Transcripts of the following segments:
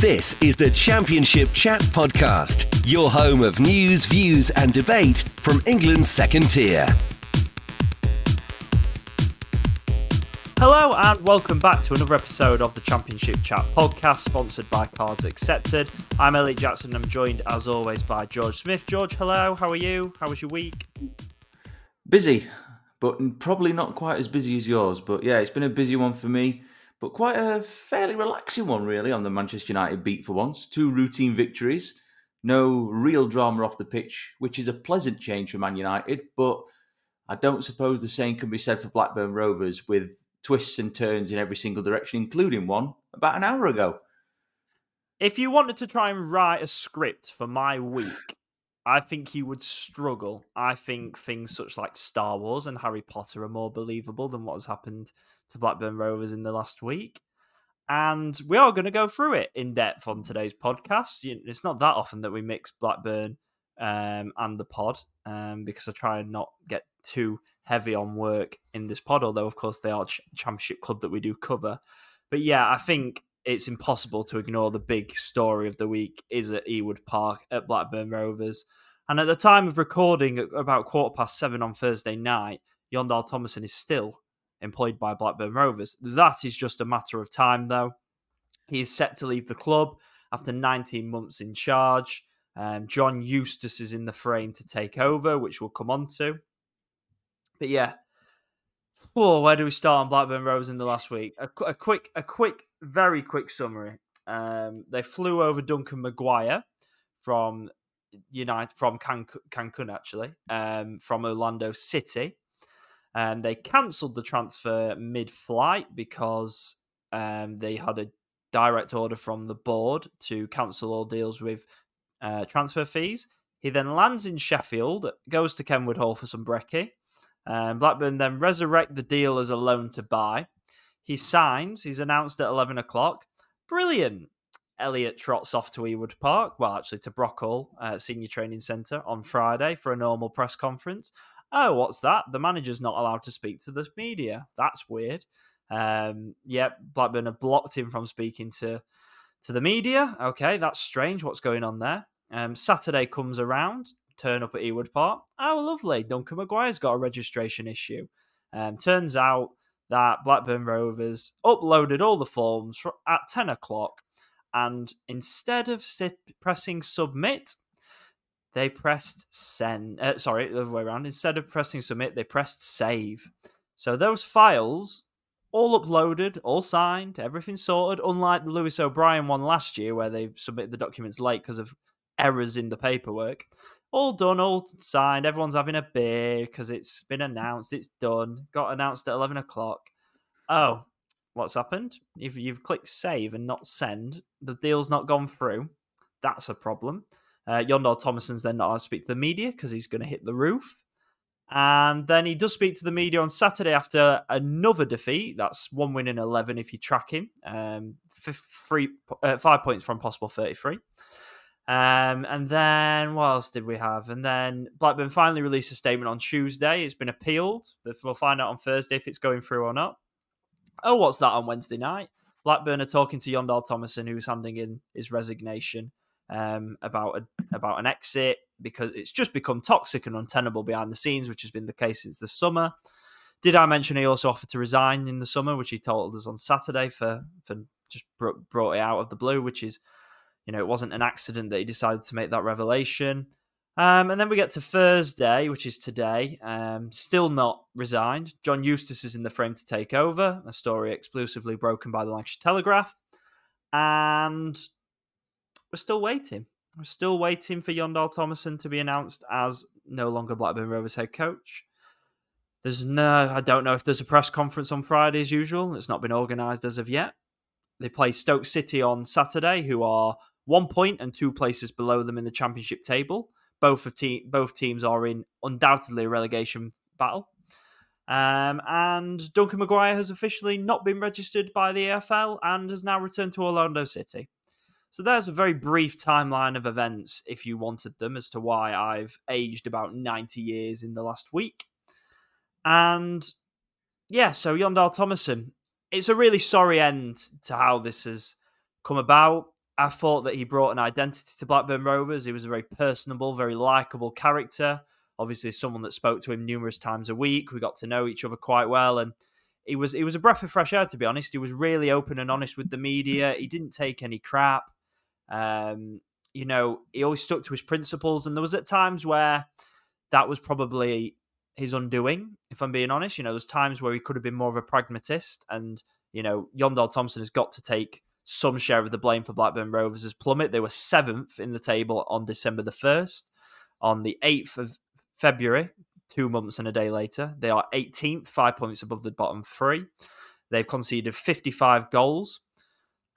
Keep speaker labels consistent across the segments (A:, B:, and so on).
A: This is the Championship Chat Podcast, your home of news, views, and debate from England's second tier.
B: Hello and welcome back to another episode of the Championship Chat podcast, sponsored by Cards Accepted. I'm Elliott Jackson. I'm joined as always by George Smith. George, hello. How are you? How was your week?
C: Busy, but probably not quite as busy as yours. But yeah, it's been a busy one for me, but quite a fairly relaxing one, really, on the Manchester United beat for once. Two routine victories, no real drama off the pitch, which is a pleasant change for Man United. But I don't suppose the same can be said for Blackburn Rovers with twists and turns in every single direction, including one about an hour ago.
B: If you wanted to try and write a script for my week, I think you would struggle. I think things such like Star Wars and Harry Potter are more believable than what has happened to Blackburn Rovers in the last week. And we are going to go through it in depth on today's podcast. It's not that often that we mix Blackburn um, and the pod um, because I try and not get too heavy on work in this pod, although, of course, they are ch- championship club that we do cover. But yeah, I think it's impossible to ignore the big story of the week is at Ewood Park at Blackburn Rovers. And at the time of recording, about quarter past seven on Thursday night, Jon Dahl Tomasson is still employed by Blackburn Rovers. That is just a matter of time, though. He is set to leave the club after 19 months in charge. Um, John Eustace is in the frame to take over, which we'll come on to. But yeah, oh, where do we start on Blackburn Rovers in the last week? A, a quick, a quick, very quick summary. Um, they flew over Duncan McGuire from United from Cancun, Cancun actually, um, from Orlando City. And they cancelled the transfer mid-flight because um, they had a direct order from the board to cancel all deals with uh, transfer fees. He then lands in Sheffield, goes to Kenwood Hall for some brekkie, um, Blackburn then resurrect the deal as a loan to buy. He signs. He's announced at 11 o'clock. Brilliant. Elliott trots off to Ewood Park, well, actually to Brockhall uh, Senior Training Centre on Friday for a normal press conference. Oh, what's that? The manager's not allowed to speak to the media. That's weird. Um, yep, Blackburn have blocked him from speaking to to the media. Okay, that's strange. What's going on there? Um, Saturday comes around turn up at Ewood Park. Oh, lovely. Duncan McGuire's got a registration issue. Um, turns out that Blackburn Rovers uploaded all the forms at 10 o'clock. And instead of sit- pressing submit, they pressed send. Uh, sorry, the other way around. Instead of pressing submit, they pressed save. So those files, all uploaded, all signed, everything sorted, unlike the Lewis O'Brien one last year where they submitted the documents late because of errors in the paperwork all done, all signed. Everyone's having a beer because it's been announced. It's done. Got announced at eleven o'clock. Oh, what's happened? If you've clicked save and not send, the deal's not gone through. That's a problem. Uh, Jon Dahl Tomasson's then not allowed to speak to the media because he's going to hit the roof. And then he does speak to the media on Saturday after another defeat. That's one win in 11 if you track him. Um, three, uh, five points from possible 33. Um, and then what else did we have? And then Blackburn finally released a statement on Tuesday. It's been appealed. We'll find out on Thursday if it's going through or not. Oh, what's that on Wednesday night? Blackburn are talking to Jon Dahl Tomasson, who's handing in his resignation um, about a, about an exit because it's just become toxic and untenable behind the scenes, which has been the case since the summer. Did I mention he also offered to resign in the summer, which he told us on Saturday for for just brought it out of the blue, which is you know, it wasn't an accident that he decided to make that revelation. Um, and then we get to Thursday, which is today. Um, still not resigned. John Eustace is in the frame to take over. A story exclusively broken by the Lancashire Telegraph. And we're still waiting. We're still waiting for Jon Dahl Tomasson to be announced as no longer Blackburn Rovers head coach. There's no, I don't know if there's a press conference on Friday as usual. It's not been organised as of yet. They play Stoke City on Saturday, who are one point and two places below them in the championship table. Both of te- both teams are in undoubtedly a relegation battle. Um, and Duncan McGuire has officially not been registered by the EFL and has now returned to Orlando City. So there's a very brief timeline of events, if you wanted them, as to why I've aged about 90 years in the last week. And yeah, so Jon Dahl Tomasson, it's a really sorry end to how this has come about. I thought that he brought an identity to Blackburn Rovers. He was a very personable, very likable character. Obviously, someone that spoke to him numerous times a week. We got to know each other quite well, and he was he was a breath of fresh air. To be honest, he was really open and honest with the media. He didn't take any crap. Um, you know, he always stuck to his principles, and there was at times where that was probably his undoing. If I'm being honest, you know, there's times where he could have been more of a pragmatist, and you know, Jon Dahl Tomasson has got to take some share of the blame for Blackburn Rovers' plummet. They were seventh in the table on December the 1st. On the 8th of February, two months and a day later, they are 18th, five points above the bottom three. They've conceded 55 goals,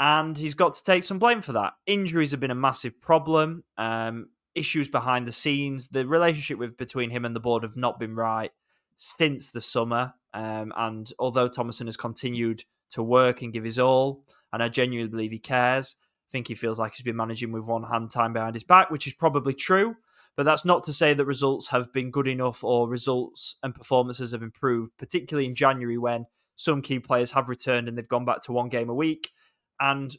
B: and he's got to take some blame for that. Injuries have been a massive problem. Um, issues behind the scenes. The relationship with between him and the board have not been right since the summer. Um, and although Tomasson has continued to work and give his all, and I genuinely believe he cares. I think he feels like he's been managing with one hand time behind his back, which is probably true. But that's not to say that results have been good enough or results and performances have improved, particularly in January when some key players have returned and they've gone back to one game a week. And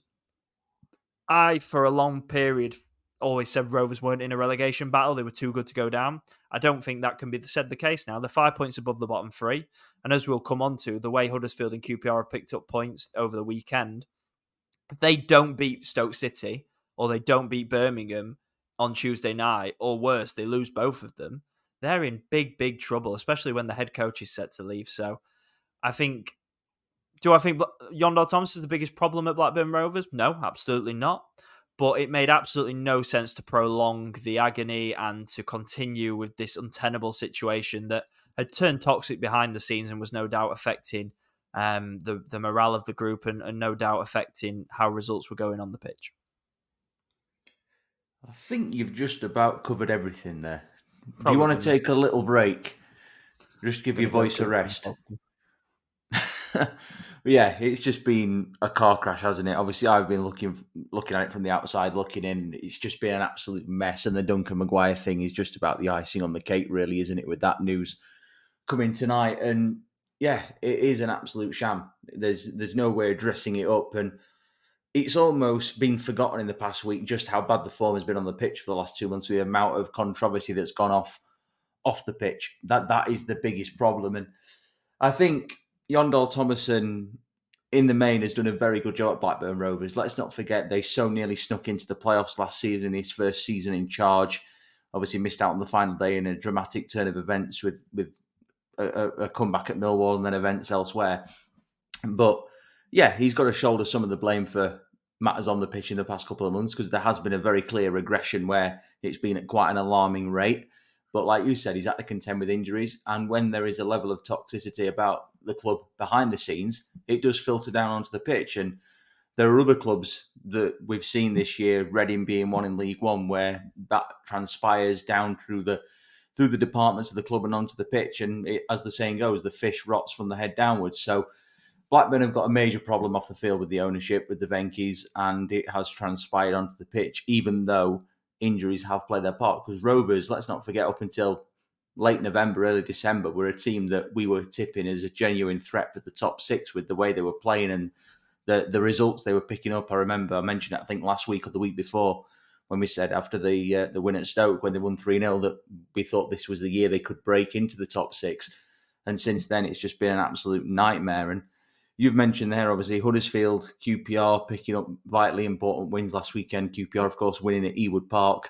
B: I, for a long period, always said Rovers weren't in a relegation battle. They were too good to go down. I don't think that can be said the case now. They're five points above the bottom three. And as we'll come on to, the way Huddersfield and QPR have picked up points over the weekend, if they don't beat Stoke City or they don't beat Birmingham on Tuesday night, or worse, they lose both of them, they're in big, big trouble, especially when the head coach is set to leave. So I think, do I think Dahl Tomasson is the biggest problem at Blackburn Rovers? No, absolutely not. But it made absolutely no sense to prolong the agony and to continue with this untenable situation that had turned toxic behind the scenes and was no doubt affecting um, the the morale of the group and, and no doubt affecting how results were going on the pitch.
C: I think you've just about covered everything there. Probably. Do you want to take a little break? Just give your voice a rest. yeah, it's just been a car crash, hasn't it? Obviously, I've been looking looking at it from the outside, looking in. It's just been an absolute mess, and the Duncan McGuire thing is just about the icing on the cake, really, isn't it? With that news coming tonight, and yeah, it is an absolute sham. There's there's no way of dressing it up, and it's almost been forgotten in the past week just how bad the form has been on the pitch for the last two months. With the amount of controversy that's gone off off the pitch, that that is the biggest problem, and I think Jon Dahl Tomasson in the main has done a very good job at Blackburn Rovers. Let's not forget they so nearly snuck into the playoffs last season, in his first season in charge. Obviously missed out on the final day in a dramatic turn of events with with a, a comeback at Millwall and then events elsewhere. But yeah, he's got to shoulder some of the blame for matters on the pitch in the past couple of months because there has been a very clear regression where it's been at quite an alarming rate. But like you said, he's had to contend with injuries, and when there is a level of toxicity about the club behind the scenes, it does filter down onto the pitch. And there are other clubs that we've seen this year, Reading being one in League One, where that transpires down through the through the departments of the club and onto the pitch. And it, as the saying goes, the fish rots from the head downwards. So Blackburn have got a major problem off the field with the ownership, with the Venky's, and it has transpired onto the pitch, even though injuries have played their part. Because Rovers, let's not forget, up until late November, early December, were a team that we were tipping as a genuine threat for the top six with the way they were playing and the the results they were picking up. I remember I mentioned it, I think last week or the week before when we said after the uh, the win at Stoke when they won 3 0 that we thought this was the year they could break into the top six. And since then, it's just been an absolute nightmare. And you've mentioned there, obviously, Huddersfield, QPR picking up vitally important wins last weekend. QPR, of course, winning at Ewood Park.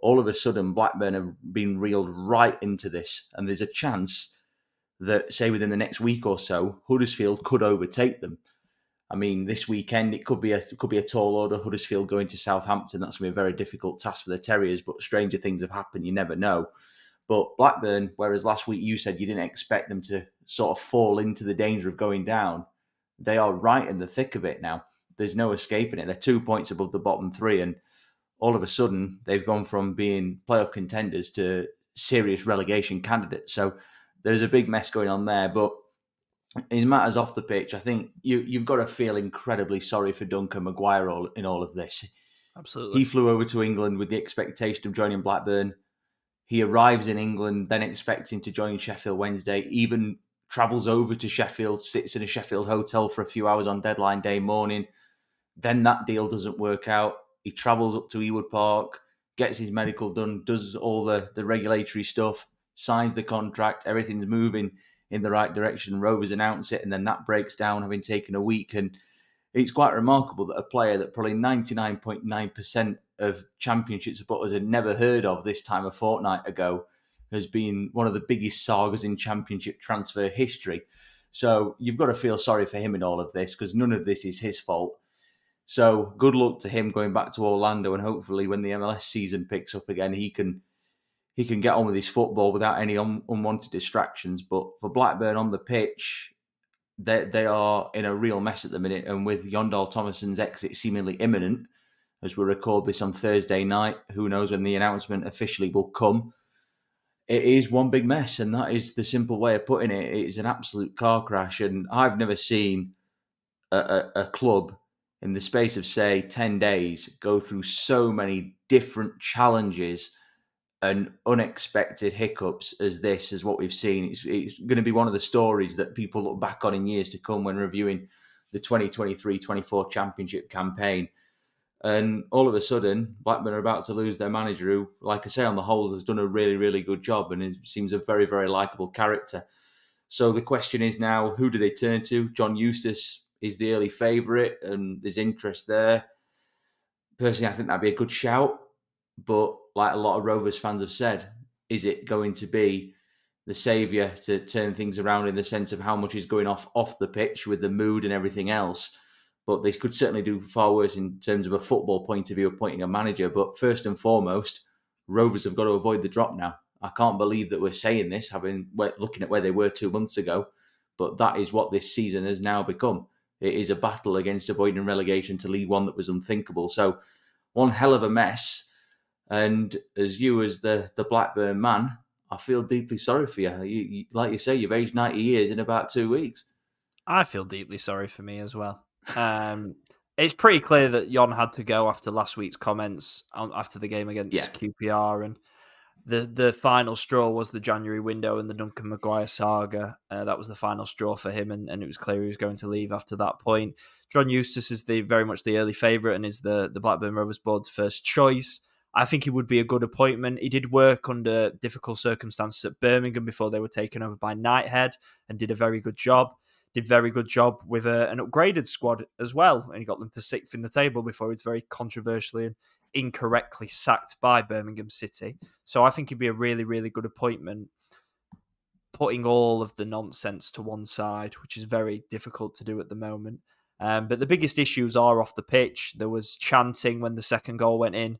C: All of a sudden, Blackburn have been reeled right into this. And there's a chance that, say, within the next week or so, Huddersfield could overtake them. I mean, this weekend it could be a could be a tall order. Huddersfield going to Southampton. That's going to be a very difficult task for the Terriers. But stranger things have happened. You never know. But Blackburn, whereas last week you said you didn't expect them to sort of fall into the danger of going down, they are right in the thick of it now. There's no escaping it. They're two points above the bottom three, and all of a sudden they've gone from being playoff contenders to serious relegation candidates. So there's a big mess going on there. But in matters off the pitch, I think you you've got to feel incredibly sorry for Duncan McGuire all, in all of this.
B: Absolutely,
C: he flew over to England with the expectation of joining Blackburn. He arrives in England, then expecting to join Sheffield Wednesday. Even travels over to Sheffield, sits in a Sheffield hotel for a few hours on deadline day morning. Then that deal doesn't work out. He travels up to Ewood Park, gets his medical done, does all the, the regulatory stuff, signs the contract, everything's moving in the right direction. Rovers announce it, and then that breaks down, having taken a week. And it's quite remarkable that a player that probably 99.9% of championship supporters had never heard of this time a fortnight ago has been one of the biggest sagas in championship transfer history. So you've got to feel sorry for him in all of this because none of this is his fault. So good luck to him going back to Orlando, and hopefully when the MLS season picks up again, he can he can get on with his football without any un- unwanted distractions. But for Blackburn on the pitch, they they are in a real mess at the minute, and with Jon Dahl Tomasson's exit seemingly imminent, as we record this on Thursday night, who knows when the announcement officially will come. It is one big mess, and that is the simple way of putting it. It is an absolute car crash, and I've never seen a, a, a club in the space of say 10 days go through so many different challenges and unexpected hiccups as this as what we've seen. It's, it's going to be one of the stories that people look back on in years to come when reviewing the 2023-24 championship campaign. And all of a sudden blackburn are about to lose their manager who like i say on the whole has done a really really good job and seems a very very likable character. So the question is now who do they turn to? John eustace is the early favourite and there's interest there. Personally, I think that'd be a good shout. But like a lot of Rovers fans have said, is it going to be the saviour to turn things around in the sense of how much is going off off the pitch with the mood and everything else? But they could certainly do far worse in terms of a football point of view, appointing a manager. But first and foremost, Rovers have got to avoid the drop now. I can't believe that we're saying this, having looking at where they were two months ago. But that is what this season has now become. It is a battle against avoiding relegation to League One that was unthinkable. So, one hell of a mess. And as you, as the the Blackburn man, I feel deeply sorry for you. You, you. Like you say, you've aged ninety years in about two weeks.
B: I feel deeply sorry for me as well. Um, it's pretty clear that Jon had to go after last week's comments after the game against yeah. QPR, and the the final straw was the January window and the Duncan McGuire saga. Uh, that was the final straw for him, and, and it was clear he was going to leave after that point. John Eustace is the very much the early favourite and is the the Blackburn Rovers board's first choice. I think he would be a good appointment. He did work under difficult circumstances at Birmingham before they were taken over by Knighthead and did a very good job. Did very good job with a, an upgraded squad as well, and he got them to sixth in the table before he's very controversially and incorrectly sacked by Birmingham City. So I think he'd be a really, really good appointment, putting all of the nonsense to one side, which is very difficult to do at the moment. Um, but the biggest issues are off the pitch. There was chanting when the second goal went in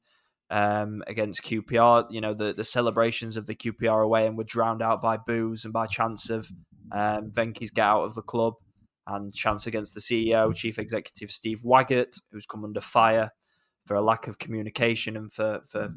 B: um, against QPR. You know, the, the celebrations of the QPR away and were drowned out by boos and by chants of um, Venky's get out of the club and chants against the CEO, Chief Executive Steve Waggott, who's come under fire for a lack of communication and for for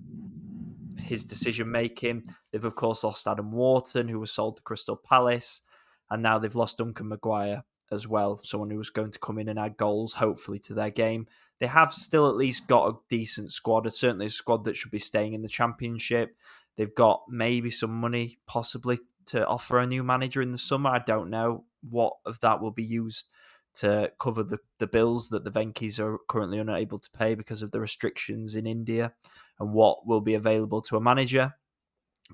B: his decision making. They've of course lost Adam Wharton, who was sold to Crystal Palace, and now they've lost Duncan McGuire as well, someone who was going to come in and add goals, hopefully, to their game. They have still at least got a decent squad, certainly a squad that should be staying in the championship. They've got maybe some money, possibly, to offer a new manager in the summer. I don't know what of that will be used to cover the, the bills that the Venky's are currently unable to pay because of the restrictions in India and what will be available to a manager.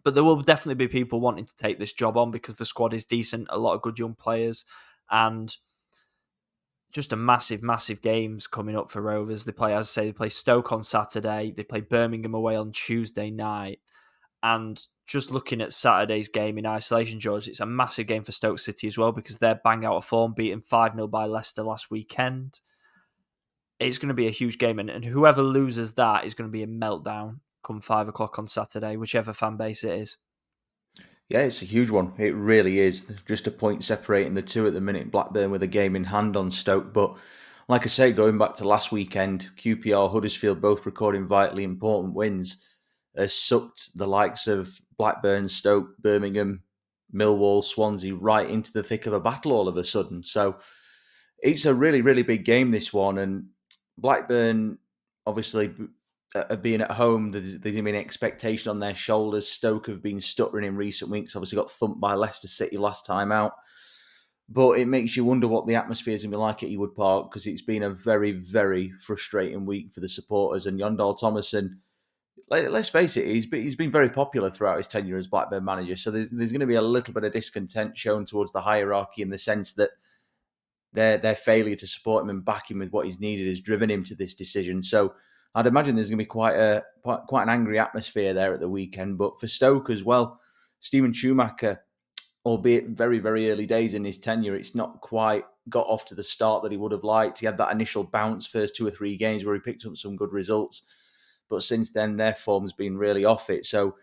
B: But there will definitely be people wanting to take this job on because the squad is decent, a lot of good young players, and just a massive, massive games coming up for Rovers. They play, as I say, they play Stoke on Saturday, they play Birmingham away on Tuesday night, and just looking at Saturday's game in isolation, George, it's a massive game for Stoke City as well because they're bang out of form, beating 5 0 by Leicester last weekend. It's going to be a huge game, and, and whoever loses that is going to be a meltdown come five o'clock on Saturday, whichever fan base it is.
C: Yeah, it's a huge one. It really is. Just a point separating the two at the minute. Blackburn with a game in hand on Stoke. But like I say, going back to last weekend, QPR, Huddersfield both recording vitally important wins has sucked the likes of Blackburn, Stoke, Birmingham, Millwall, Swansea right into the thick of a battle all of a sudden. So it's a really, really big game, this one. And Blackburn, obviously, uh, being at home, there's, there's been expectation on their shoulders. Stoke have been stuttering in recent weeks. Obviously, got thumped by Leicester City last time out. but it makes you wonder what the atmosphere is going to be like at Ewood Park because it's been a very, very frustrating week for the supporters. And Jon Dahl Tomasson, let, us face it, he's been, he's been very popular throughout his tenure as Blackburn manager. So there's, there's going to be a little bit of discontent shown towards the hierarchy in the sense that their their failure to support him and back him with what he's needed has driven him to this decision. So I'd imagine there's going to be quite a quite, an angry atmosphere there at the weekend. But for Stoke as well, Steven Schumacher, albeit very very early days in his tenure, it's not quite got off to the start that he would have liked. He had that initial bounce first two or three games where he picked up some good results, but since then their form's been really off it. So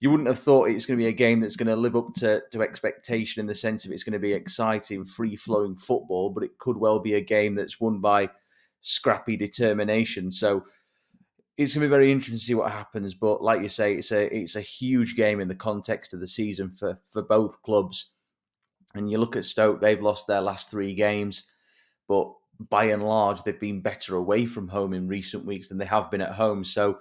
C: you wouldn't have thought it's going to be a game that's going to live up to, to expectation in the sense of it's going to be exciting, free flowing football, but it could well be a game that's won by scrappy determination. So it's going to be very interesting to see what happens. But like you say, it's a it's a huge game in the context of the season for for both clubs. And you look at Stoke; they've lost their last three games, but by and large, they've been better away from home in recent weeks than they have been at home. So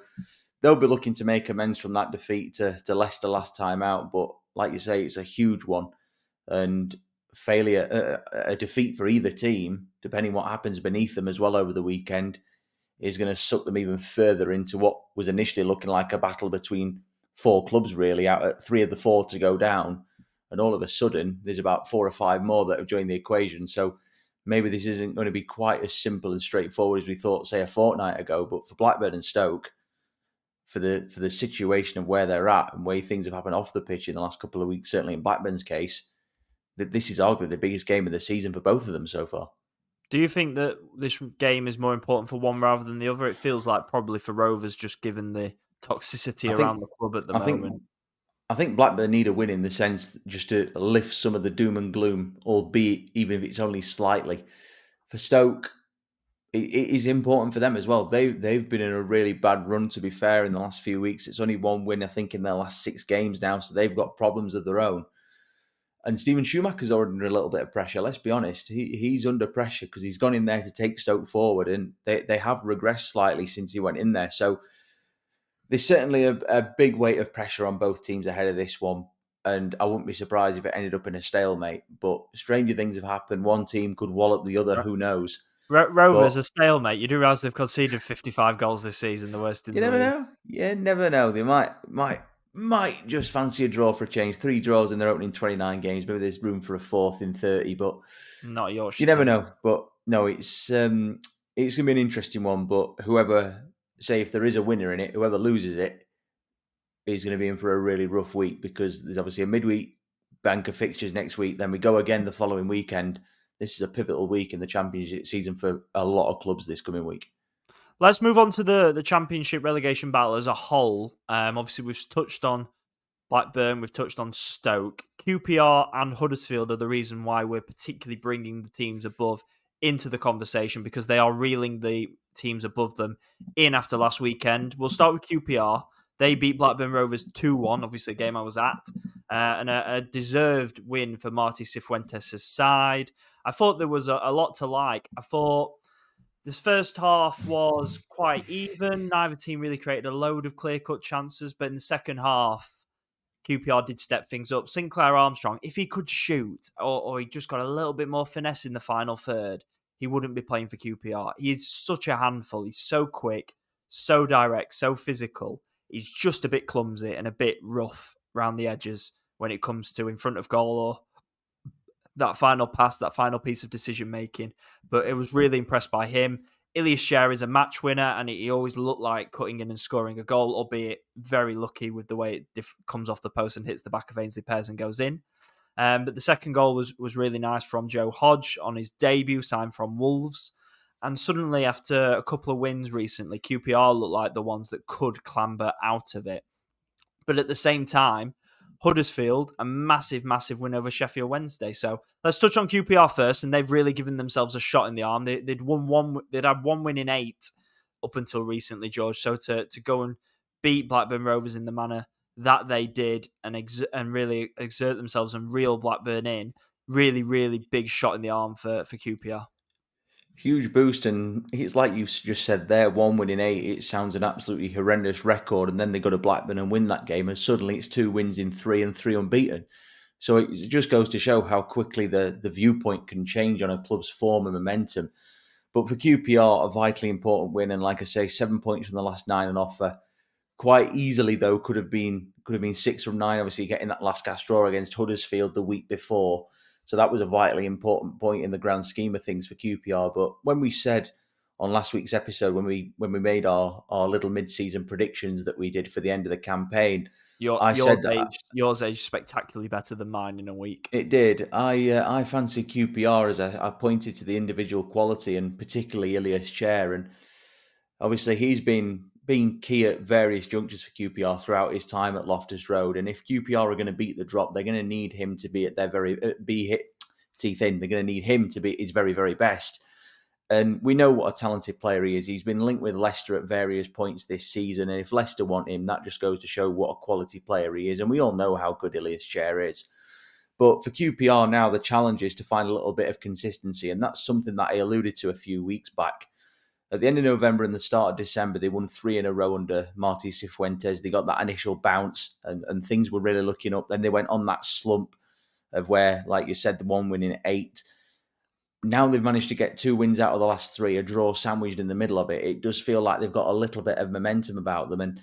C: they'll be looking to make amends from that defeat to, to Leicester last time out. But like you say, it's a huge one. And failure, a, a defeat for either team, depending what happens beneath them as well over the weekend, is going to suck them even further into what was initially looking like a battle between four clubs, really, out at three of the four to go down. And all of a sudden, there's about four or five more that have joined the equation. So maybe this isn't going to be quite as simple and straightforward as we thought, say, a fortnight ago. But for Blackburn and Stoke, for the for the situation of where they're at and way things have happened off the pitch in the last couple of weeks, certainly in Blackburn's case, that this is arguably the biggest game of the season for both of them so far.
B: Do you think that this game is more important for one rather than the other? It feels like probably for Rovers, just given the toxicity I around think, the club at the I moment.
C: Think, I think Blackburn need a win in the sense just to lift some of the doom and gloom, albeit even if it's only slightly. For Stoke, it is important for them as well. They they've been in a really bad run. To be fair, in the last few weeks, it's only one win I think in their last six games now, so they've got problems of their own. And Steven Schumacher's already under a little bit of pressure. Let's be honest, he he's under pressure because he's gone in there to take Stoke forward, and they they have regressed slightly since he went in there. So there's certainly a, a big weight of pressure on both teams ahead of this one. And I wouldn't be surprised if it ended up in a stalemate. But stranger things have happened. One team could wallop the other. Who knows?
B: Ro- Rovers a stalemate. You do realize they've conceded 55 goals this season, the worst in
C: you
B: the
C: never
B: league.
C: know. You never know. They might might might just fancy a draw for a change. Three draws in their opening 29 games. Maybe there's room for a fourth in 30, but
B: not yours.
C: You never know. But no, it's um it's gonna be an interesting one. But whoever say if there is a winner in it, whoever loses it is going to be in for a really rough week because there's obviously a midweek bank of fixtures next week. Then we go again the following weekend this is a pivotal week in the championship season for a lot of clubs this coming week.
B: Let's move on to the the championship relegation battle as a whole. Um, obviously, we've touched on Blackburn, we've touched on Stoke, QPR, and Huddersfield are the reason why we're particularly bringing the teams above into the conversation because they are reeling the teams above them in after last weekend. We'll start with QPR. They beat Blackburn Rovers 2 1, obviously, a game I was at, uh, and a, a, deserved win for Marti Cifuentes' side. I thought there was a, a lot to like. I thought this first half was quite even. Neither team really created a load of clear cut chances, but in the second half, QPR did step things up. Sinclair Armstrong, if he could shoot or, or he just got a little bit more finesse in the final third, he wouldn't be playing for QPR. He is such a handful. He's so quick, so direct, so physical. He's just a bit clumsy and a bit rough around the edges when it comes to in front of goal or that final pass, that final piece of decision making. But it was really impressed by him. Ilias Chair is a match winner, and he always looked like cutting in and scoring a goal, albeit very lucky with the way it diff- comes off the post and hits the back of Aynsley Pears and goes in. Um, but the second goal was was really nice from Joe Hodge on his debut, signed from Wolves. And suddenly, after a couple of wins recently, QPR looked like the ones that could clamber out of it. But at the same time, Huddersfield, a massive, massive win over Sheffield Wednesday. So let's touch on QPR first, and they've really given themselves a shot in the arm. They, would won one, they'd had one win in eight up until recently, George. So to to go and beat Blackburn Rovers in the manner that they did, and ex- and really exert themselves and reel Blackburn in, really, really big shot in the arm for for QPR
C: huge boost. And it's like you've just said there, one win in eight. It sounds an absolutely horrendous record. And then they go to Blackburn and win that game, and suddenly it's two wins in three and three unbeaten. So it just goes to show how quickly the, the viewpoint can change on a club's form and momentum. But for QPR, a vitally important win, and like I say, seven points from the last nine on offer. Quite easily, though, could have been could have been six from nine. Obviously, getting that last gas draw against Huddersfield the week before, so that was a vitally important point in the grand scheme of things for QPR. But when we said on last week's episode, when we when we made our our little mid season predictions that we did for the end of the campaign,
B: your, I yours said that, yours aged spectacularly better than mine in a week.
C: It did. I uh, I fancy QPR as I, I pointed to the individual quality and particularly Ilias Chair, and obviously he's been been key at various junctures for QPR throughout his time at Loftus Road. And if QPR are going to beat the drop, they're going to need him to be at their very uh, be hit teeth in. They're going to need him to be his very very best. And we know what a talented player he is. He's been linked with Leicester at various points this season. And if Leicester want him, that just goes to show what a quality player he is. And we all know how good Ilias Chair is. But for QPR now, the challenge is to find a little bit of consistency. And that's something that I alluded to a few weeks back. At the end of November and the start of December, they won three in a row under Marti Cifuentes. They got that initial bounce and, and things were really looking up. Then they went on that slump of where, like you said, the one winning eight now they've managed to get two wins out of the last three, a draw sandwiched in the middle of it. It does feel like they've got a little bit of momentum about them. And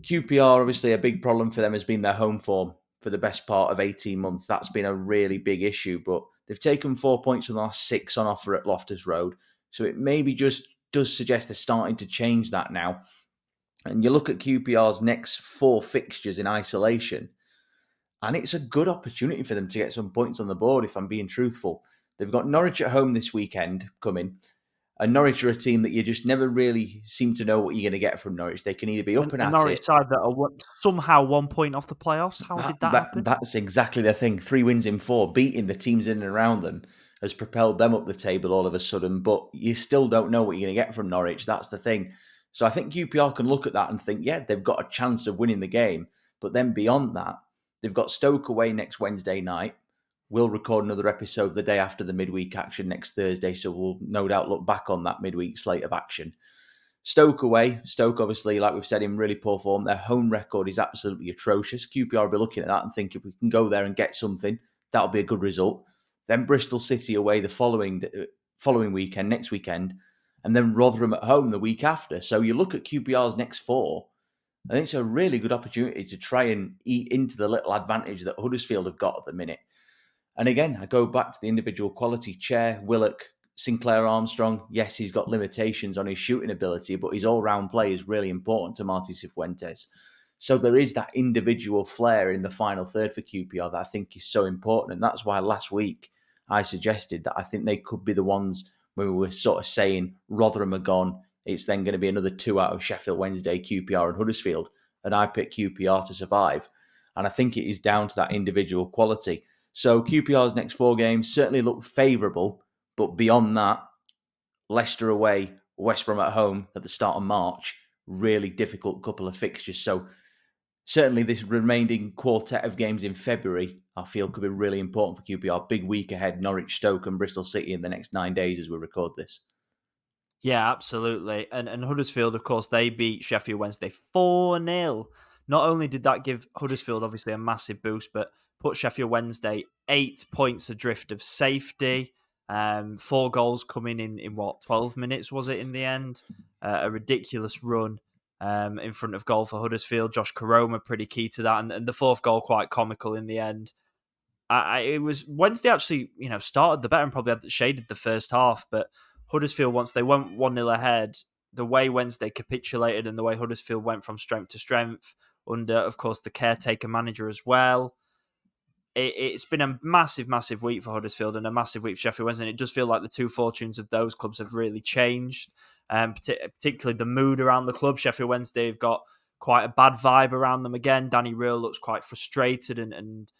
C: QPR, obviously, a big problem for them has been their home form for the best part of 18 months. That's been a really big issue. But they've taken four points from the last six on offer at Loftus Road. So it may be just does suggest they're starting to change that now. And you look at QPR's next four fixtures in isolation, and it's a good opportunity for them to get some points on the board, if I'm being truthful. They've got Norwich at home this weekend coming. And Norwich are a team that you just never really seem to know what you're going to get from Norwich. They can either be up and, and
B: Norwich
C: it.
B: side that are somehow one point off the playoffs. How that, did that, that, happen?
C: That's exactly the thing. Three wins in four, beating the teams in and around them has propelled them up the table all of a sudden. But you still don't know what you're going to get from Norwich. That's the thing. So I think QPR can look at that and think, yeah, they've got a chance of winning the game. But then beyond that, they've got Stoke away next Wednesday night. We'll record another episode the day after the midweek action next Thursday, so we'll no doubt look back on that midweek slate of action. Stoke away. Stoke, obviously, like we've said, in really poor form. Their home record is absolutely atrocious. QPR will be looking at that and think if we can go there and get something, that'll be a good result. Then Bristol City away the following uh, following weekend, next weekend, and then Rotherham at home the week after. So you look at QPR's next four, I think it's a really good opportunity to try and eat into the little advantage that Huddersfield have got at the minute. And again, I go back to the individual quality chair, Willock, Sinclair Armstrong. Yes, he's got limitations on his shooting ability, but his all round play is really important to Marti Cifuentes. So there is that individual flair in the final third for QPR that I think is so important. And that's why last week I suggested that I think they could be the ones when we were sort of saying Rotherham are gone. It's then going to be another two out of Sheffield Wednesday, QPR, and Huddersfield. And I picked QPR to survive. And I think it is down to that individual quality. So QPR's next four games certainly look favourable, but beyond that, Leicester away, West Brom at home at the start of March, really difficult couple of fixtures. So certainly this remaining quartet of games in February, I feel could be really important for QPR. Big week ahead, Norwich, Stoke, and Bristol City in the next nine days as we record this.
B: Yeah, absolutely. And and Huddersfield, of course, they beat Sheffield Wednesday 4 0. Not only did that give Huddersfield obviously a massive boost, but put Sheffield Wednesday eight points adrift of safety. Um, four goals coming in in what twelve minutes was it in the end? Uh, a ridiculous run um, in front of goal for Huddersfield. Josh Koroma pretty key to that, and, and the fourth goal quite comical in the end. I, I, it was Wednesday actually, you know, started the better and probably had shaded the first half, but Huddersfield once they went one 0 ahead, the way Wednesday capitulated and the way Huddersfield went from strength to strength under, of course, the caretaker manager as well it, has been a massive, massive week for Huddersfield and a massive week for Sheffield Wednesday. And it does feel like the two fortunes of those clubs have really changed, um, particularly the mood around the club. Sheffield Wednesday have got quite a bad vibe around them again. Danny Röhl looks quite frustrated and, and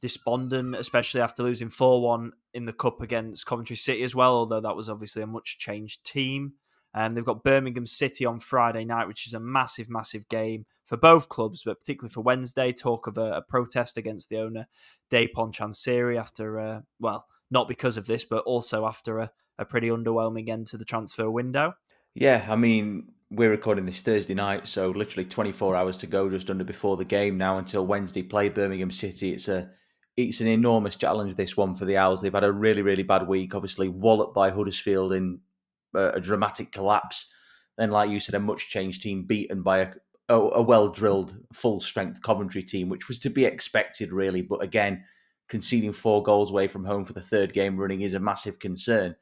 B: despondent, especially after losing 4 1 in the Cup against Coventry City as well, although that was obviously a much changed team. And um, they've got Birmingham City on Friday night, which is a massive, massive game for both clubs, but particularly for Wednesday. Talk of a, a protest against the owner, Dejphon Chansiri, after, uh, well, not because of this, but also after a, a pretty underwhelming end to the transfer window.
C: Yeah, I mean, we're recording this Thursday night, so literally 24 hours to go, just under before the game now until Wednesday play Birmingham City. It's a it's an enormous challenge, this one for the Owls. They've had a really, really bad week, obviously, walloped by Huddersfield in a, a dramatic collapse. Then, like you said, a much changed team beaten by a, a, a well drilled, full strength Coventry team, which was to be expected, really. But again, conceding four goals away from home for the third game running is a massive concern.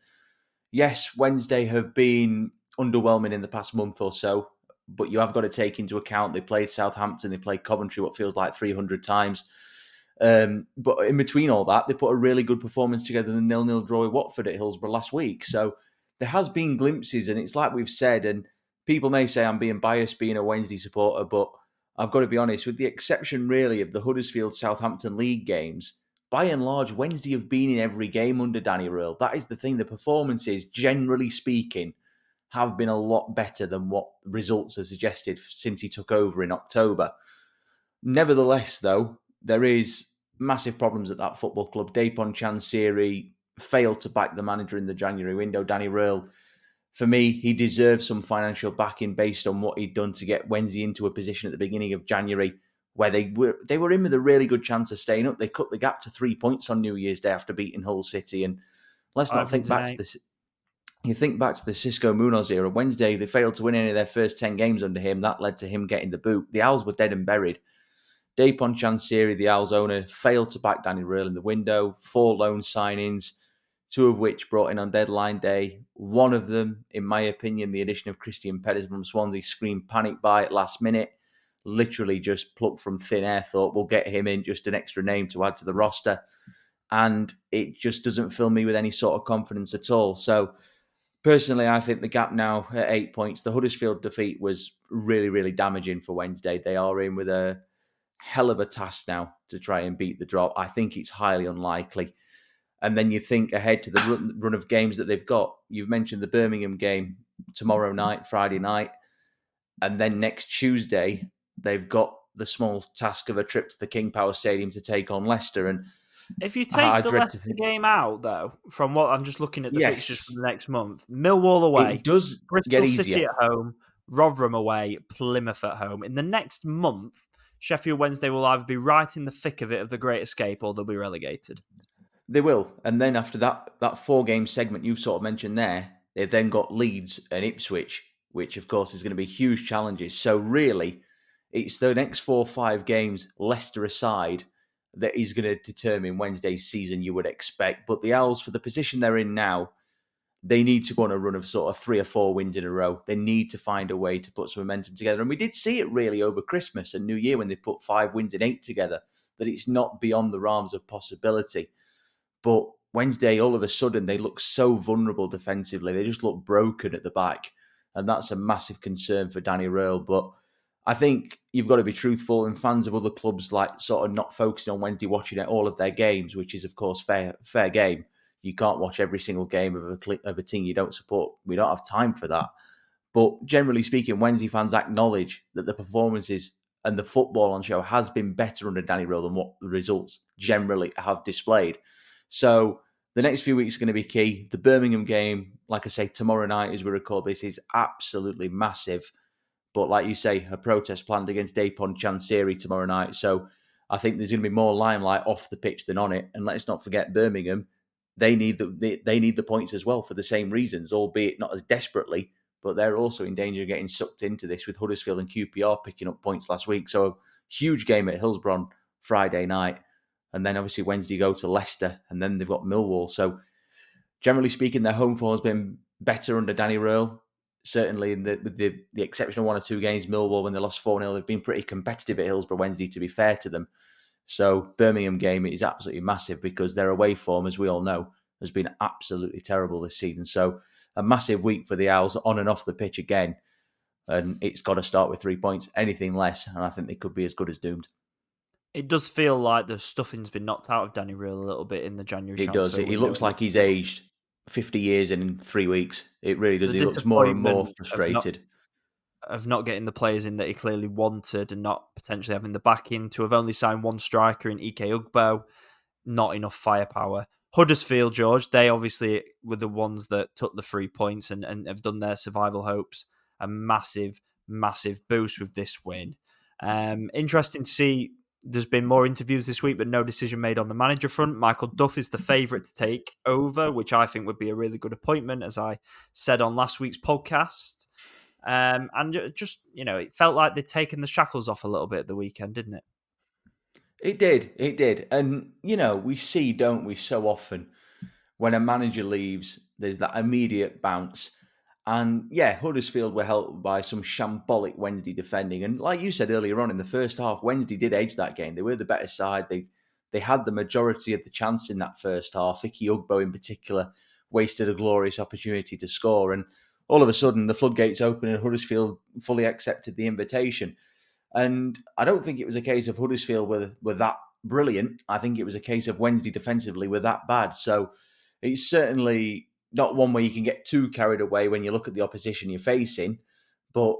C: Yes, Wednesday have been underwhelming in the past month or so, but you have got to take into account they played Southampton, they played Coventry, what feels like 300 times. Um, but in between all that, they put a really good performance together in the nil-nil draw with Watford at Hillsborough last week. So there has been glimpses, and it's like we've said, and people may say I'm being biased being a Wednesday supporter, but I've got to be honest, with the exception really of the Huddersfield Southampton League games, by and large, Wednesday have been in every game under Danny Röhl. That is the thing. The performances, generally speaking, have been a lot better than what results have suggested since he took over in October. Nevertheless, though, there is massive problems at that football club. Dejphon Chansiri failed to back the manager in the January window. Danny Röhl, for me, he deserves some financial backing based on what he'd done to get Wednesday into a position at the beginning of January where they were they were in with a really good chance of staying up. They cut the gap to three points on New Year's Day after beating Hull City. And let's not think back to this. You think back to the Xisco Munoz era. Wednesday, they failed to win any of their first 10 games under him. That led to him getting the boot. The Owls were dead and buried. Dejphon Chansiri, the Owls owner, failed to back Danny Röhl in the window. Four loan signings, two of which brought in on deadline day. One of them, in my opinion, the addition of Kristian Pedersen from Swansea, screamed panic buy at last minute. Literally just plucked from thin air, thought we'll get him in, just an extra name to add to the roster. And it just doesn't fill me with any sort of confidence at all. So, personally, I think the gap now at eight points, the Huddersfield defeat was really, really damaging for Wednesday. They are in with a hell of a task now to try and beat the drop. I think it's highly unlikely. And then you think ahead to the run, run of games that they've got. You've mentioned the Birmingham game tomorrow mm-hmm. night, Friday night. And then next Tuesday, they've got the small task of a trip to the King Power Stadium to take on Leicester. And
B: if you take I the Leicester think... game out, though, from what I'm just looking at the yes. fixtures for the next month, Millwall away,
C: it does
B: Bristol
C: get
B: City at home, Rotherham away, Plymouth at home. In the next month, Sheffield Wednesday will either be right in the thick of it of the Great Escape or they'll be relegated.
C: They will. And then after that that four game segment you've sort of mentioned there, they've then got Leeds and Ipswich, which of course is going to be huge challenges. So really, it's the next four or five games, Leicester aside, that is going to determine Wednesday's season, you would expect. But the Owls, for the position they're in now, they need to go on a run of sort of three or four wins in a row. They need to find a way to put some momentum together. And we did see it really over Christmas and New Year when they put five wins and eight together, that it's not beyond the realms of possibility. But Wednesday, all of a sudden, they look so vulnerable defensively. They just look broken at the back. And that's a massive concern for Danny Röhl. But I think you've got to be truthful, and fans of other clubs like sort of not focusing on Wednesday, watching at all of their games, which is of course fair fair game you can't watch every single game of a of a team you don't support. We don't have time for that. But generally speaking, Wednesday fans acknowledge that the performances and the football on show has been better under Danny Röhl than what the results generally have displayed. So the next few weeks are going to be key. The Birmingham game, like I say, tomorrow night as we record this, is absolutely massive. But like you say, a protest planned against Dejphon Chansiri tomorrow night. So I think there's going to be more limelight off the pitch than on it. And let's not forget Birmingham they need the they, need the points as well for the same reasons, albeit not as desperately. But they're also in danger of getting sucked into this with Huddersfield and QPR picking up points last week. So huge game at Hillsborough on Friday night, and then obviously Wednesday go to Leicester, and then they've got Millwall. So generally speaking, their home form has been better under Danny Röhl. Certainly, the, with the, the exception of one or two games, Millwall when they lost four 0 they've been pretty competitive at Hillsborough Wednesday. To be fair to them, so Birmingham game is absolutely massive because their away form, as we all know, has been absolutely terrible this season. So a massive week for the Owls on and off the pitch again. And it's got to start with three points. Anything less, and I think they could be as good as doomed.
B: It does feel like the stuffing's been knocked out of Danny Röhl a little bit in the January.
C: It does. He looks like he's aged fifty years in three weeks. It really does. The he looks more and more frustrated
B: of not getting the players in that he clearly wanted and not potentially having the backing to have only signed one striker in Ike Ugbo, not enough firepower. Huddersfield, George, they obviously were the ones that took the three points and, and have done their survival hopes a massive, massive boost with this win. Um, interesting to see there's been more interviews this week, but no decision made on the manager front. Michael Duff is the favourite to take over, which I think would be a really good appointment, as I said on last week's podcast. Um, and just, you know, it felt like they'd taken the shackles off a little bit at the weekend, didn't it?
C: It did. It did. And, you know, we see, don't we, so often when a manager leaves, there's that immediate bounce. And yeah, Huddersfield were helped by some shambolic Wednesday defending. And like you said earlier on in the first half, Wednesday did edge that game. They were the better side. They they had the majority of the chance in that first half. Ike Ugbo in particular wasted a glorious opportunity to score. And all of a sudden the floodgates opened and Huddersfield fully accepted the invitation. And I don't think it was a case of Huddersfield were, were that brilliant. I think it was a case of Wednesday defensively were that bad. So it's certainly not one where you can get too carried away when you look at the opposition you're facing. But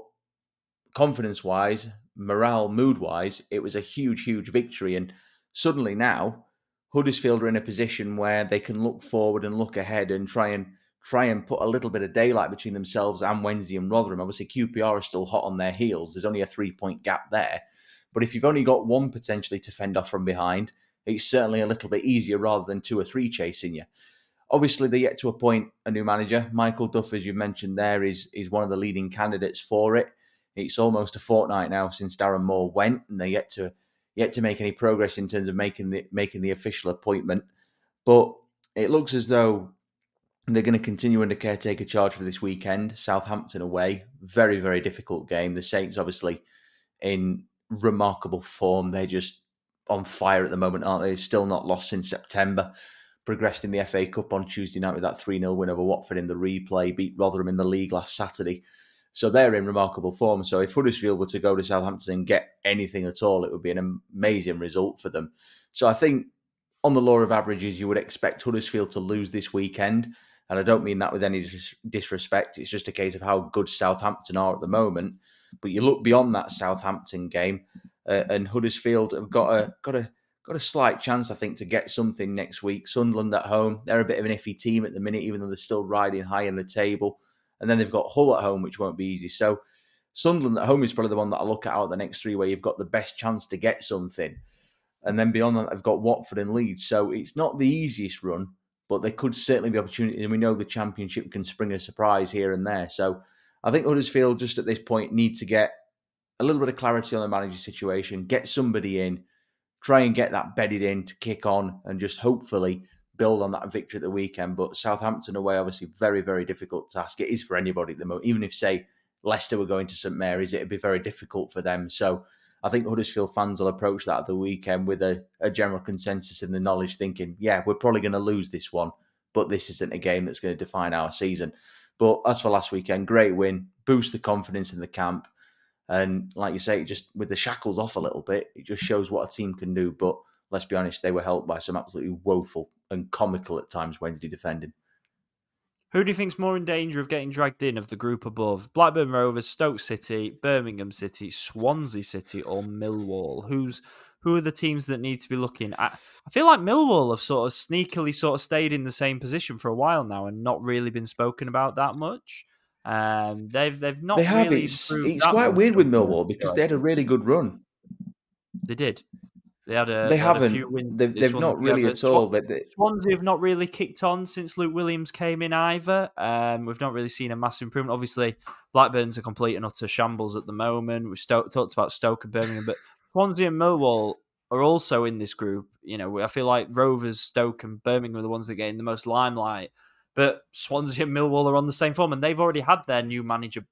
C: confidence wise, morale, mood wise, it was a huge, huge victory. And suddenly now, Huddersfield are in a position where they can look forward and look ahead and try and try and put a little bit of daylight between themselves and Wednesday and Rotherham. Obviously, QPR are still hot on their heels. There's only a three point gap there. But if you've only got one potentially to fend off from behind, it's certainly a little bit easier rather than two or three chasing you. Obviously, they're yet to appoint a new manager. Michael Duff, as you mentioned there, is is one of the leading candidates for it. It's almost a fortnight now since Darren Moore went, and they're yet to yet to make any progress in terms of making the making the official appointment. But it looks as though they're going to continue under caretaker charge for this weekend. Southampton away, very very difficult game. The Saints obviously in remarkable form. They're just on fire at the moment, aren't they? Still not lost since September. Progressed in the FA Cup on Tuesday night with that 3 0 win over Watford in the replay, beat Rotherham in the league last Saturday. So they're in remarkable form. So if Huddersfield were to go to Southampton and get anything at all, it would be an amazing result for them. So I think on the law of averages, you would expect Huddersfield to lose this weekend. And I don't mean that with any disrespect. It's just a case of how good Southampton are at the moment. But you look beyond that Southampton game, uh, and Huddersfield have got a got a got a slight chance, I think, to get something next week. Sunderland at home, they're a bit of an iffy team at the minute, even though they're still riding high in the table. And then they've got Hull at home, which won't be easy. So Sunderland at home is probably the one that I look at out the next three, where you've got the best chance to get something. And then beyond that, I've got Watford and Leeds. So it's not the easiest run, but there could certainly be opportunity. And we know the championship can spring a surprise here and there. So I think Huddersfield just at this point need to get a little bit of clarity on the manager situation, get somebody in, try and get that bedded in to kick on, and just hopefully build on that victory at the weekend. But Southampton away, obviously, very, very difficult task. It is for anybody at the moment. Even if, say, Leicester were going to St Mary's, it'd be very difficult for them. So I think Huddersfield fans will approach that at the weekend with a, a general consensus and the knowledge, thinking, yeah, we're probably going to lose this one, but this isn't a game that's going to define our season. But as for last weekend, great win, boost the confidence in the camp. And like you say, just with the shackles off a little bit, it just shows what a team can do. But let's be honest, they were helped by some absolutely woeful and comical at times Wednesday defending.
B: Who do you think's more in danger of getting dragged in of the group above? Blackburn Rovers, Stoke City, Birmingham City, Swansea City, or Millwall? Who's who are the teams that need to be looking at? I feel like Millwall have sort of sneakily sort of stayed in the same position for a while now and not really been spoken about that much. Um, they've they've not.
C: They have.
B: Really
C: it's it's quite weird with Millwall because they had a really good run.
B: They did. They had a.
C: They,
B: haven't.
C: A few wins they've, they've not really at all. They, they...
B: Swansea have not really kicked on since Luke Williams came in either. Um, we've not really seen a massive improvement. Obviously, Blackburn's a complete and utter shambles at the moment. We've sto- talked about Stoke and Birmingham, but Swansea and Millwall are also in this group. You know, I feel like Rovers, Stoke, and Birmingham are the ones that gain the most limelight. But Swansea and Millwall are on the same form, and they've already had their new manager.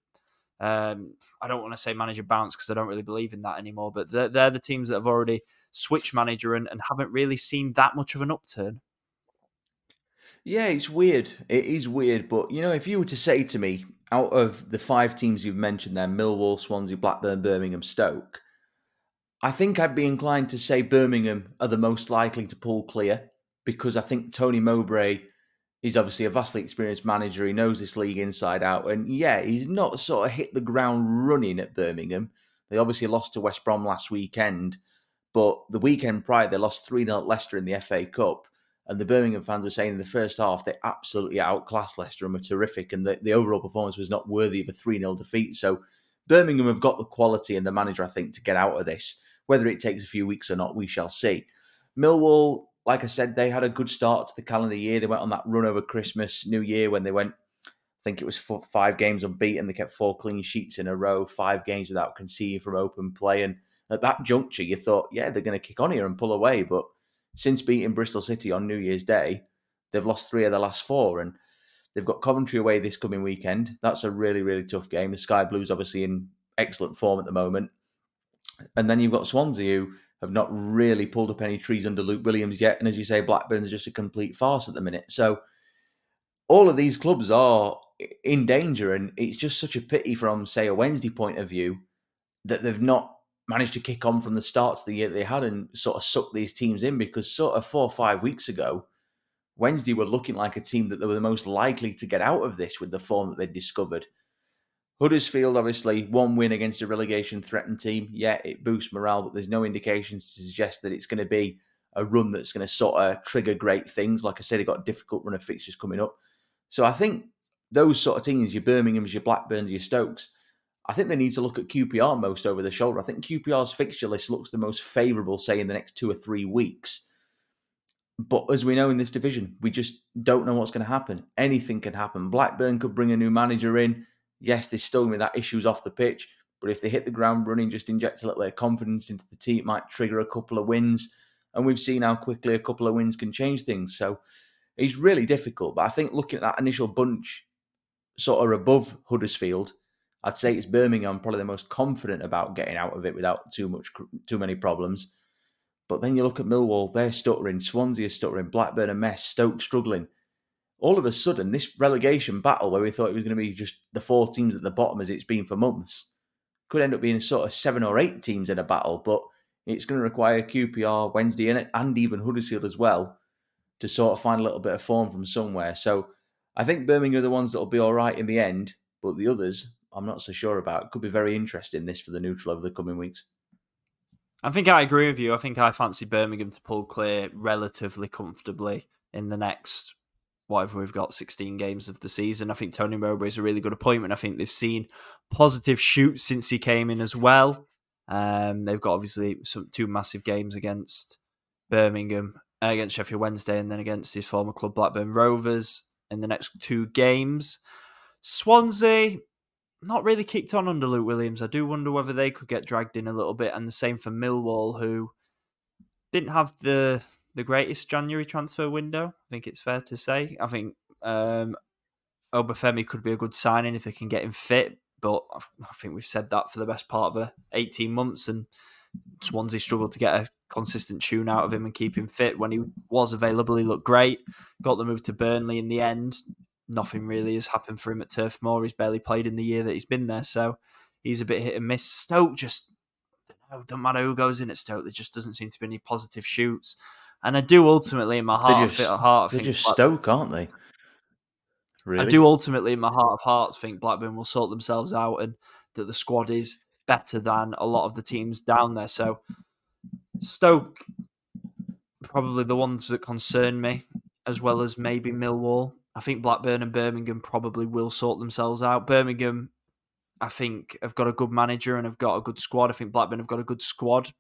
B: Um, I don't want to say manager bounce because I don't really believe in that anymore. But they're, they're the teams that have already switched manager and, and haven't really seen that much of an upturn.
C: Yeah, it's weird. It is weird, but you know, if you were to say to me, out of the five teams you've mentioned there, Millwall, Swansea, Blackburn, Birmingham, Stoke, I think I'd be inclined to say Birmingham are the most likely to pull clear because I think Tony Mowbray He's obviously a vastly experienced manager. He knows this league inside out. And yeah, he's not sort of hit the ground running at Birmingham. They obviously lost to West Brom last weekend, but the weekend prior, they lost 3 0 at Leicester in the FA Cup. And the Birmingham fans were saying in the first half they absolutely outclassed Leicester and were terrific. And the, the overall performance was not worthy of a 3 0 defeat. So Birmingham have got the quality and the manager, I think, to get out of this. Whether it takes a few weeks or not, we shall see. Millwall, like I said, they had a good start to the calendar year. They went on that run over Christmas, New Year when they went, I think it was four, five games unbeaten. They kept four clean sheets in a row, five games without conceding from open play. And at that juncture, you thought, yeah, they're going to kick on here and pull away. But since beating Bristol City on New Year's Day, they've lost three of the last four. And they've got Coventry away this coming weekend. That's a really, really tough game. The Sky Blues obviously in excellent form at the moment. And then you've got Swansea, who have not really pulled up any trees under Luke Williams yet. And as you say, Blackburn's just a complete farce at the minute. So all of these clubs are in danger. And it's just such a pity from, say, a Wednesday point of view that they've not managed to kick on from the start to the year they had and sort of suck these teams in because sort of four or five weeks ago, Wednesday were looking like a team that they were the most likely to get out of this with the form that they'd discovered. Huddersfield, obviously, one win against a relegation threatened team. Yeah, it boosts morale, but there's no indications to suggest that it's going to be a run that's going to sort of trigger great things. Like I said, they've got a difficult run of fixtures coming up. So I think those sort of teams, your Birmingham's, your Blackburns, your Stokes, I think they need to look at QPR most over the shoulder. I think QPR's fixture list looks the most favourable, say, in the next two or three weeks. But as we know in this division, we just don't know what's going to happen. Anything can happen. Blackburn could bring a new manager in yes, they still to that issues off the pitch, but if they hit the ground running, just inject a little bit of confidence into the team, it might trigger a couple of wins. And we've seen how quickly a couple of wins can change things. So it's really difficult. But I think looking at that initial bunch, sort of above Huddersfield, I'd say it's Birmingham probably the most confident about getting out of it without too much too many problems. But then you look at Millwall, they're stuttering, Swansea is stuttering, Blackburn a mess, Stoke struggling all of a sudden, this relegation battle where we thought it was going to be just the four teams at the bottom as it's been for months could end up being sort of seven or eight teams in a battle. But it's going to require QPR, Wednesday, and, and even Huddersfield as well to sort of find a little bit of form from somewhere. So I think Birmingham are the ones that will be all right in the end, but the others, I'm not so sure about. It could be very interesting this for the neutral over the coming weeks.
B: I think I agree with you. I think I fancy Birmingham to pull clear relatively comfortably in the next whatever we've got 16 games of the season. I think Tony Mowbray is a really good appointment. I think they've seen positive shoots since he came in as well. Um, they've got obviously some two massive games against Birmingham, uh, against Sheffield Wednesday, and then against his former club Blackburn Rovers in the next two games. Swansea, not really kicked on under Luke Williams. I do wonder whether they could get dragged in a little bit, and the same for Millwall, who didn't have the the greatest January transfer window. I think it's fair to say. I think um, Obafemi could be a good signing if they can get him fit, but I think we've said that for the best part of 18 months, and Swansea struggled to get a consistent tune out of him and keep him fit. When he was available, he looked great. Got the move to Burnley in the end. Nothing really has happened for him at Turf Moor. He's barely played in the year that he's been there, so he's a bit hit and miss. Stoke just, don't matter who goes in at Stoke, there just doesn't seem to be any positive shoots. And I do ultimately, in my heart,
C: just,
B: of heart,
C: they're
B: think
C: just Stoke, aren't they?
B: Really? I do ultimately, in my heart of hearts, think Blackburn will sort themselves out, and that the squad is better than a lot of the teams down there. So Stoke, probably the ones that concern me, as well as maybe Millwall. I think Blackburn and Birmingham probably will sort themselves out. Birmingham, I think, have got a good manager and have got a good squad. I think Blackburn have got a good squad.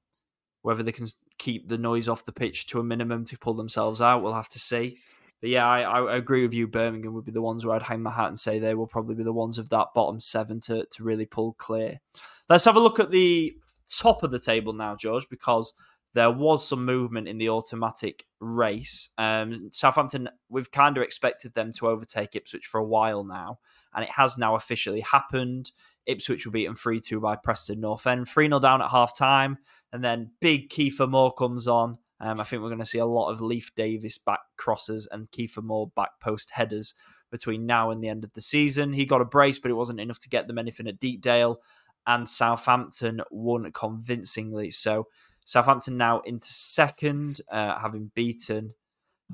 B: Whether they can keep the noise off the pitch to a minimum to pull themselves out, we'll have to see. But yeah, I, I agree with you. Birmingham would be the ones where I'd hang my hat and say they will probably be the ones of that bottom seven to, to really pull clear. Let's have a look at the top of the table now, George, because there was some movement in the automatic race. Um, Southampton, we've kind of expected them to overtake Ipswich for a while now, and it has now officially happened. Ipswich were beaten 3 2 by Preston North End, 3 0 down at half time. And then big Kiefer Moore comes on. Um, I think we're going to see a lot of Leif Davis back crosses and Kiefer Moore back post headers between now and the end of the season. He got a brace, but it wasn't enough to get them anything at Deepdale. And Southampton won convincingly. So Southampton now into second, uh, having beaten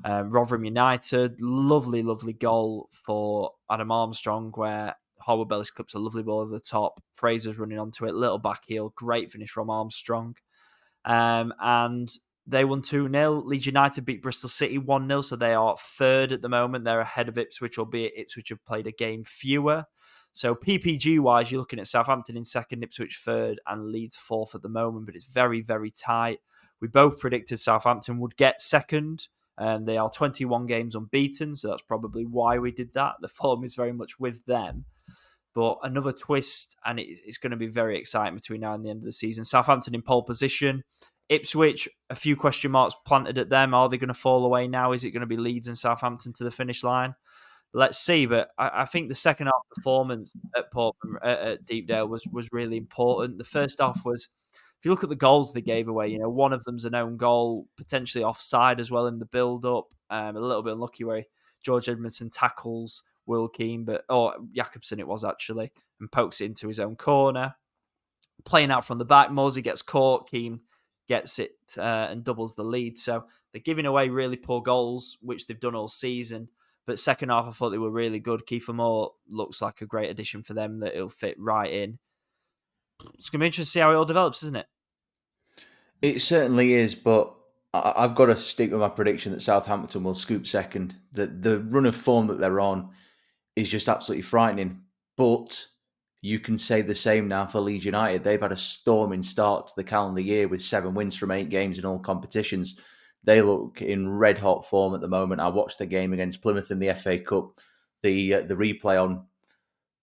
B: uh, Rotherham United. Lovely, lovely goal for Adam Armstrong, where Harwood Bellis clips a lovely ball over the top. Fraser's running onto it, little back heel, great finish from Armstrong. Um, and they won 2 0. Leeds United beat Bristol City 1 0, so they are third at the moment. They're ahead of Ipswich, albeit Ipswich have played a game fewer. So PPG wise, you're looking at Southampton in second, Ipswich third, and Leeds fourth at the moment, but it's very, very tight. We both predicted Southampton would get second. And they are 21 games unbeaten, so that's probably why we did that. The form is very much with them. But another twist, and it's going to be very exciting between now and the end of the season. Southampton in pole position. Ipswich, a few question marks planted at them. Are they going to fall away now? Is it going to be Leeds and Southampton to the finish line? Let's see. But I, I think the second half performance at Portman at, at Deepdale was was really important. The first half was if you look at the goals they gave away, you know, one of them's an own goal, potentially offside as well in the build up. Um, a little bit unlucky where George Edmundson tackles Will Keane, but or Jakobsen it was actually, and pokes it into his own corner. Playing out from the back, Morsy gets caught, Keane gets it uh, and doubles the lead. So they're giving away really poor goals, which they've done all season. But second half, I thought they were really good. Kiefer Moore looks like a great addition for them that it'll fit right in it's going to be interesting to see how it all develops, isn't it?
C: It certainly is, but I've got to stick with my prediction that Southampton will scoop second. The the run of form that they're on is just absolutely frightening. But you can say the same now for Leeds United. They've had a storming start to the calendar year with seven wins from eight games in all competitions. They look in red hot form at the moment. I watched the game against Plymouth in the FA Cup. The uh, the replay on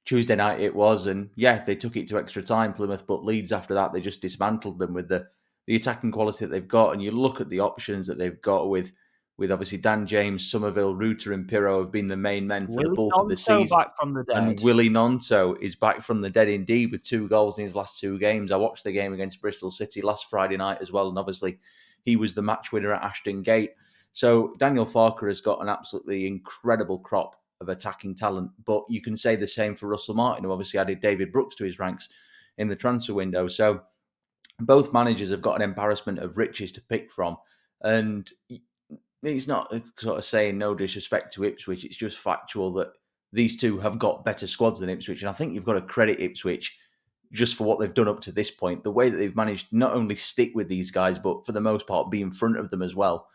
C: Tuesday night it was, and yeah, they took it to extra time, Plymouth. But Leeds after that, they just dismantled them with the the attacking quality that they've got. And you look at the options that they've got with with obviously Dan James, Summerville, Rutter, and Piroe have been the main men for the bulk
B: Gnonto
C: of the season.
B: back from the dead.
C: And Willie Gnonto is back from the dead indeed with two goals in his last two games. I watched the game against Bristol City last Friday night as well, and obviously he was the match winner at Ashton Gate. So Daniel Farke has got an absolutely incredible crop of attacking talent. But you can say the same for Russell Martin, who obviously added David Brooks to his ranks in the transfer window. So both managers have got an embarrassment of riches to pick from. And it's not sort of saying no disrespect to Ipswich, it's just factual that these two have got better squads than Ipswich. And I think you've got to credit Ipswich just for what they've done up to this point. The way that they've managed not only stick with these guys, but for the most part be in front of them as well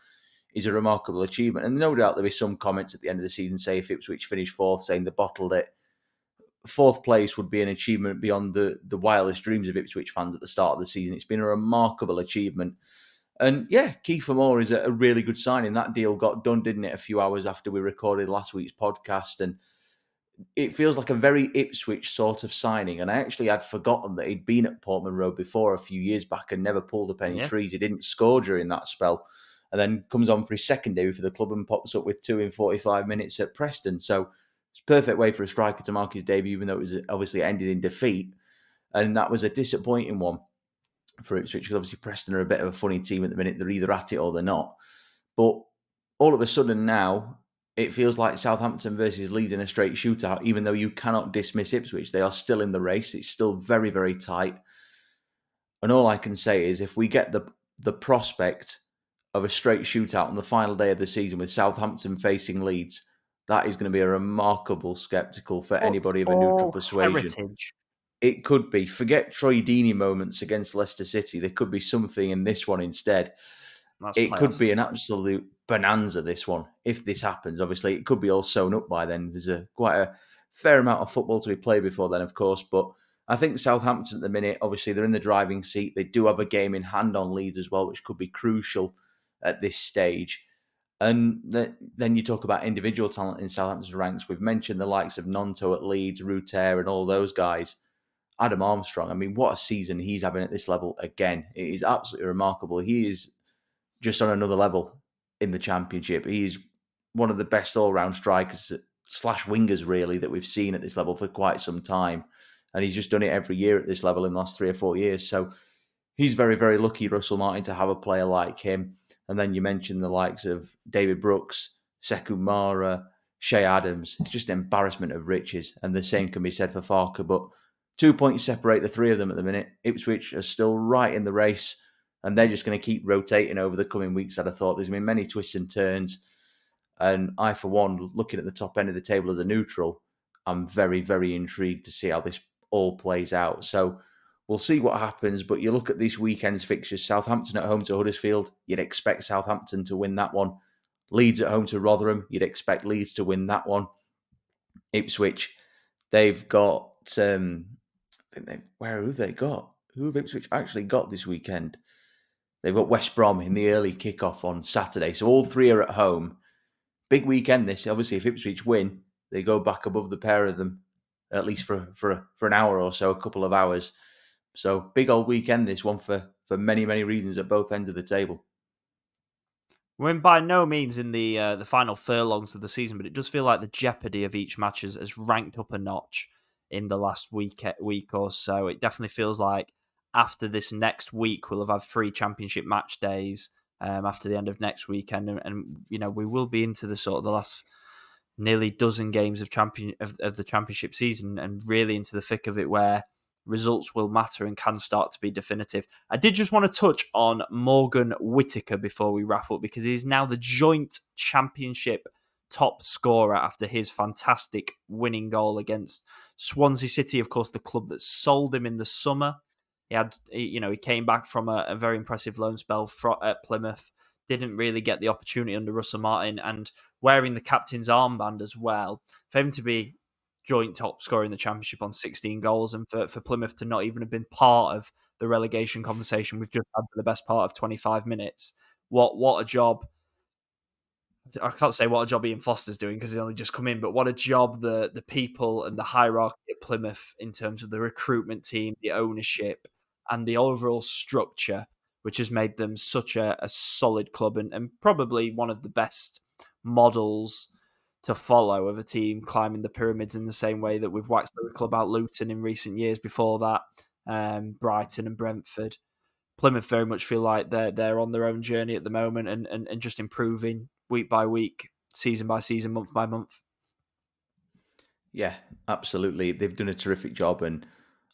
C: is a remarkable achievement. And no doubt there'll be some comments at the end of the season, say if Ipswich finished fourth, saying they bottled it. Fourth place would be an achievement beyond the, the wildest dreams of Ipswich fans at the start of the season. It's been a remarkable achievement. And yeah, Kiefer Moore is a, a really good signing. That deal got done, didn't it, a few hours after we recorded last week's podcast. And it feels like a very Ipswich sort of signing. And I actually had forgotten that he'd been at Portman Road before a few years back and never pulled up any yeah. trees. He didn't score during that spell and then comes on for his second debut for the club and pops up with two in 45 minutes at Preston. So it's a perfect way for a striker to mark his debut, even though it was obviously ended in defeat. And that was a disappointing one for Ipswich because obviously Preston are a bit of a funny team at the minute. They're either at it or they're not. But all of a sudden now, it feels like Southampton versus Leeds in a straight shootout, even though you cannot dismiss Ipswich. They are still in the race. It's still very, very tight. And all I can say is if we get the the prospect of a straight shootout on the final day of the season with Southampton facing Leeds, that is going to be a remarkable spectacle for anybody of a neutral persuasion. Heritage. It could be. Forget Troy Deeney moments against Leicester City. There could be something in this one instead. That's it could be an absolute bonanza. This one, if this happens, obviously it could be all sewn up by then. There's a quite a fair amount of football to be played before then, of course. But I think Southampton at the minute, obviously, they're in the driving seat. They do have a game in hand on Leeds as well, which could be crucial at this stage. And then you talk about individual talent in Southampton's ranks. We've mentioned the likes of Gnonto at Leeds, Rutter, and all those guys. Adam Armstrong, I mean, what a season he's having at this level again. It is absolutely remarkable. He is just on another level in the championship. He's one of the best all round strikers slash wingers, really, that we've seen at this level for quite some time. And he's just done it every year at this level in the last three or four years. So he's very, very lucky, Russell Martin, to have a player like him. And then you mentioned the likes of David Brooks, Sekou Mara, Che Adams. It's just an embarrassment of riches. And the same can be said for Farke. But two points separate the three of them at the minute. Ipswich are still right in the race. And they're just going to keep rotating over the coming weeks. I'd have thought there's been many twists and turns. And I, for one, looking at the top end of the table as a neutral, I'm very, very intrigued to see how this all plays out. So We'll see what happens, but you look at this weekend's fixtures Southampton at home to Huddersfield, you'd expect Southampton to win that one. Leeds at home to Rotherham, you'd expect Leeds to win that one. Ipswich, they've got Um, I think they, where have they got? Who have Ipswich actually got this weekend? They've got West Brom in the early kickoff on Saturday, so all three are at home. Big weekend. This obviously, if Ipswich win, they go back above the pair of them, at least for for for an hour or so, a couple of hours. So big old weekend. This one for for many many reasons at both ends of the table.
B: We're by no means in the uh, the final furlongs of the season, but it does feel like the jeopardy of each match has, has ranked up a notch in the last week week or so. It definitely feels like after this next week, we'll have had three championship match days um, after the end of next weekend, and, and, you know we will be into the sort of the last nearly dozen games of champion of, of the championship season, and really into the thick of it, where results will matter and can start to be definitive. I did just want to touch on Morgan Whittaker before we wrap up because he's now the joint championship top scorer after his fantastic winning goal against Swansea City, of course, the club that sold him in the summer. He had, you know, he came back from a, a very impressive loan spell at Plymouth. Didn't really get the opportunity under Russell Martin, and wearing the captain's armband as well. For him to be joint top scorer in the championship on 16 goals, and for, for Plymouth to not even have been part of the relegation conversation we've just had for the best part of 25 minutes. What what a job! I can't say what a job Ian Foster's doing because he's only just come in, but what a job the the people and the hierarchy at Plymouth in terms of the recruitment team, the ownership, and the overall structure, which has made them such a, a solid club and, and probably one of the best models to follow of a team climbing the pyramids in the same way that we've waxed lyrical about Luton in recent years. Before that, um, Brighton and Brentford. Plymouth very much feel like they're they're on their own journey at the moment and, and, and just improving week by week, season by season, month by month.
C: Yeah, absolutely. They've done a terrific job and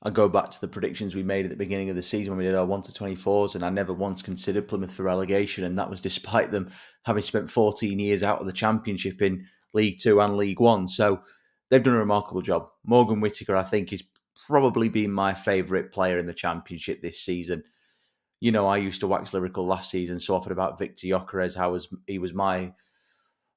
C: I go back to the predictions we made at the beginning of the season when we did our 1 to 24s, and I never once considered Plymouth for relegation. And that was despite them having spent 14 years out of the Championship in League Two and League One. So they've done a remarkable job. Morgan Whittaker, I think, is probably been my favourite player in the Championship this season. You know, I used to wax lyrical last season so often about Viktor Gyökeres, how was he was my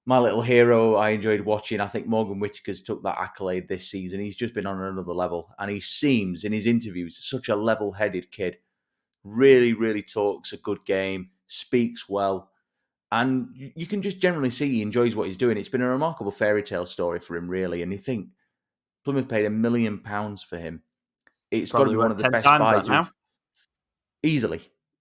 C: my little hero. I enjoyed watching. I think Morgan Whittaker's took that accolade this season. He's just been on another level, and he seems in his interviews such a level-headed kid. Really, really talks a good game, speaks well, and you can just generally see he enjoys what he's doing. It's been a remarkable fairy tale story for him, really. And you think Plymouth paid a million pounds for him. It's Probably got to be one of the best buys now. Easily,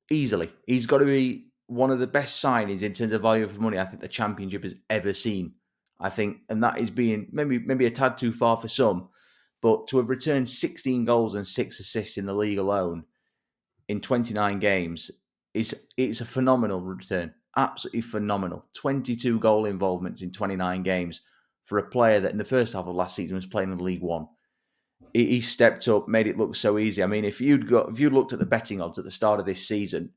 C: easily, he's got to be one of the best signings in terms of value for money I think the championship has ever seen. I think, and that is being maybe maybe a tad too far for some, but to have returned 16 goals and six assists in the league alone in 29 games is it's a phenomenal return. Absolutely phenomenal. 22 goal involvements in 29 games for a player that in the first half of last season was playing in League One. He stepped up, made it look so easy. I mean, if you'd got if you looked at the betting odds at the start of this season,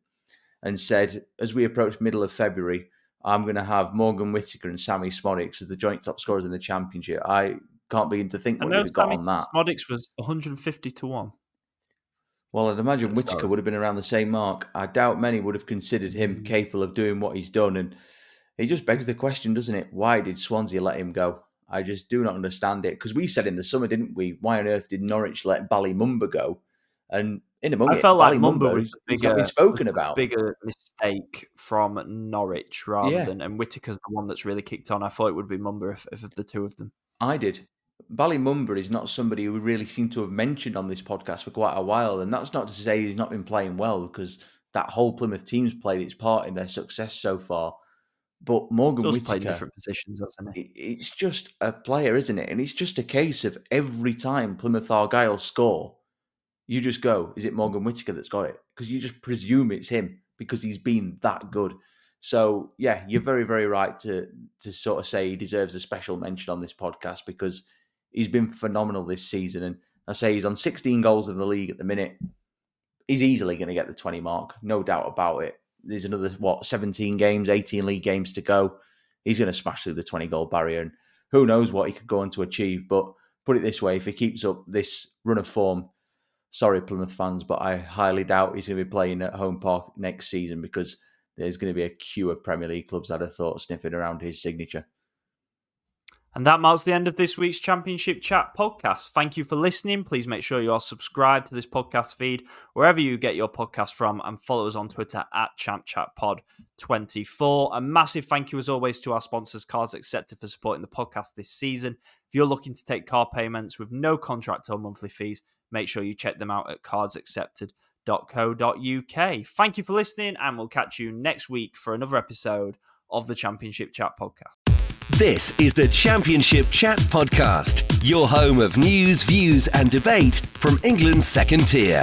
C: and said, as we approach middle of February, I'm going to have Morgan Whittaker and Sammy Szmodics as the joint top scorers in the championship. I can't begin to think what you'd have got on that.
B: Szmodics was 150 to 1.
C: Well, I'd imagine Whittaker would have been around the same mark. I doubt many would have considered him mm. capable of doing what he's done. And it just begs the question, doesn't it? Why did Swansea let him go? I just do not understand it. Because we said in the summer, didn't we? Why on earth did Norwich let Bali Mumba go? And in a moment, I felt like Mumba was bigger, been spoken about.
B: bigger mistake from Norwich rather yeah. than and Whittaker's the one that's really kicked on. I thought it would be Mumba if, if the two of them.
C: I did. Bali Mumba is not somebody who we really seem to have mentioned on this podcast for quite a while, and that's not to say he's not been playing well because that whole Plymouth team's played its part in their success so far. But Morgan Whittaker play
B: different positions, doesn't?
C: It's just a player, isn't it? And it's just a case of every time Plymouth Argyle score, you just go, is it Morgan Whittaker that's got it? Because you just presume it's him because he's been that good. So yeah, you're very, very right to to sort of say he deserves a special mention on this podcast because he's been phenomenal this season. And I say he's on 16 goals in the league at the minute. He's easily going to get the 20 mark, no doubt about it. There's another what 17 games, 18 league games to go. He's going to smash through the 20 goal barrier, and who knows what he could go on to achieve. But put it this way: if he keeps up this run of form, sorry, Plymouth fans, but I highly doubt he's going to be playing at home park next season because there's going to be a queue of Premier League clubs that have thought sniffing around his signature.
B: And that marks the end of this week's Championship Chat podcast. Thank you for listening. Please make sure you are subscribed to this podcast feed wherever you get your podcast from and follow us on Twitter at ChampChatPod24. A massive thank you, as always, to our sponsors, Cards Accepted, for supporting the podcast this season. If you're looking to take car payments with no contract or monthly fees, make sure you check them out at cardsaccepted.co.uk. Thank you for listening, and we'll catch you next week for another episode of the Championship Chat podcast.
A: This is the Championship Chat Podcast, your home of news, views, and debate from England's second tier.